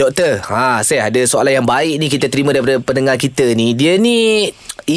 Doktor, ha, saya ada soalan yang baik ni kita terima daripada pendengar kita ni. Dia ni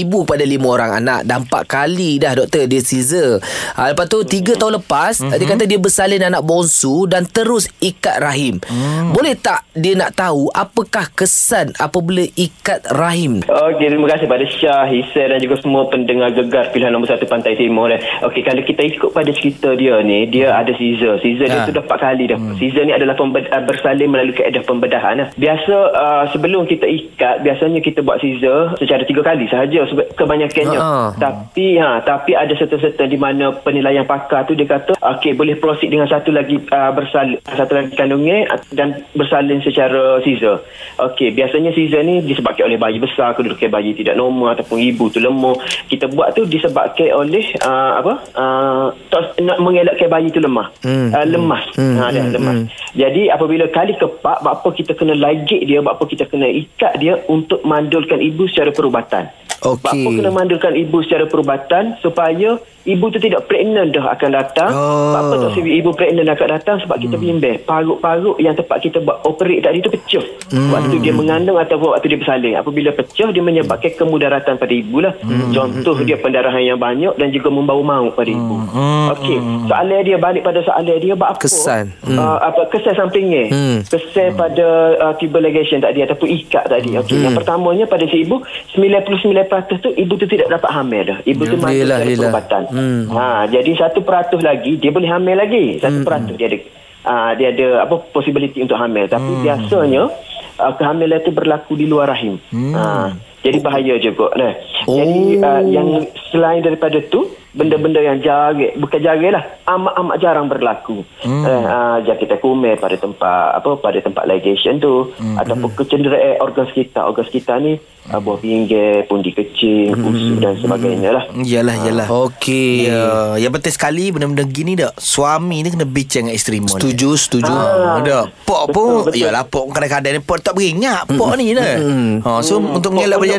ibu pada lima orang anak dan empat kali dah doktor dia Caesar. Ha, lepas tu tiga tahun lepas mm-hmm. dia kata dia bersalin anak bonsu dan terus ikat rahim. Mm. Boleh tak dia nak tahu apakah kesan apabila ikat rahim? Okey, terima kasih pada Syah, Hisar dan juga semua pendengar gegar pilihan nombor satu Pantai Timur. Okey, kalau kita ikut pada cerita dia ni, dia ada Caesar. Caesar ha. dia sudah empat kali dah. Hmm. Caesar ni adalah pembed- bersalin melalui kaedah pembedahan. Lah. Biasa uh, sebelum kita ikat, biasanya kita buat Caesar secara tiga kali sahaja kebanyakannya. Ha. Tapi ha, tapi ada serta-serta di mana penilaian pakar tu dia kata, okey boleh proceed dengan satu lagi uh, bersalin, satu lagi kandungnya dan bersalin secara Caesar. Okey, biasanya Caesar ni disebabkan oleh bayi besar, kedudukan bayi tidak normal ataupun ibu tu lemah. Kita buat tu disebabkan oleh uh, apa? Uh, nak mengelakkan bayi tu lemah. Hmm. Uh, lemas. Hmm. Ha, dia, hmm. lemas. Hmm. Jadi apabila kali kepak, apa kita kena lagik dia, apa kita kena ikat dia untuk mandulkan ibu secara perubatan. Okey. Bapa kena mandulkan ibu secara perubatan supaya ibu tu tidak pregnant dah akan datang. Oh. Bapa tak sebab ibu pregnant akan datang sebab kita hmm. bimbang. Parut-parut yang tempat kita buat operate tadi tu pecah. Hmm. Waktu dia mengandung atau waktu dia bersalin. Apabila pecah dia menyebabkan kemudaratan pada ibu lah. Hmm. Contoh dia pendarahan yang banyak dan juga membawa maut pada ibu. Hmm. Okey. Soalan dia balik pada soalan dia buat apa? Kesan. Hmm. Uh, apa kesan sampingnya? Hmm. Kesan hmm. pada uh, tubal ligation tadi ataupun ikat tadi. Okey. Hmm. Yang pertamanya pada si ibu 99% tu ibu tu tidak dapat hamil dah. Ibu tu mati dari perubatan. Hmm. Ha, jadi satu peratus lagi dia boleh hamil lagi. Satu hmm. peratus dia ada uh, dia ada apa possibility untuk hamil. Tapi hmm. biasanya uh, kehamilan itu berlaku di luar rahim. Hmm. Ha, jadi bahaya juga. Nah. Oh. Jadi uh, yang selain daripada tu benda-benda yang jarang bukan jarang lah amat-amat jarang berlaku hmm. eh, uh, kita kumir pada tempat apa pada tempat ligation tu hmm. ataupun kecenderaan organ sekitar organ sekitar ni hmm. buah pinggir pundi kecil hmm. usus dan sebagainya lah iyalah iyalah uh. okey ya. yang penting sekali benda-benda gini dak suami ni kena bincang dengan isteri setuju setuju ah. dak pok pun iyalah pok kadang-kadang ni pok tak beringat pok hmm. ni dah hmm. ha, so hmm. untuk mengelak berjaya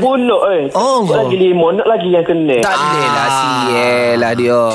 oh, lagi limau nak lagi yang kena tak boleh lah sial lah dia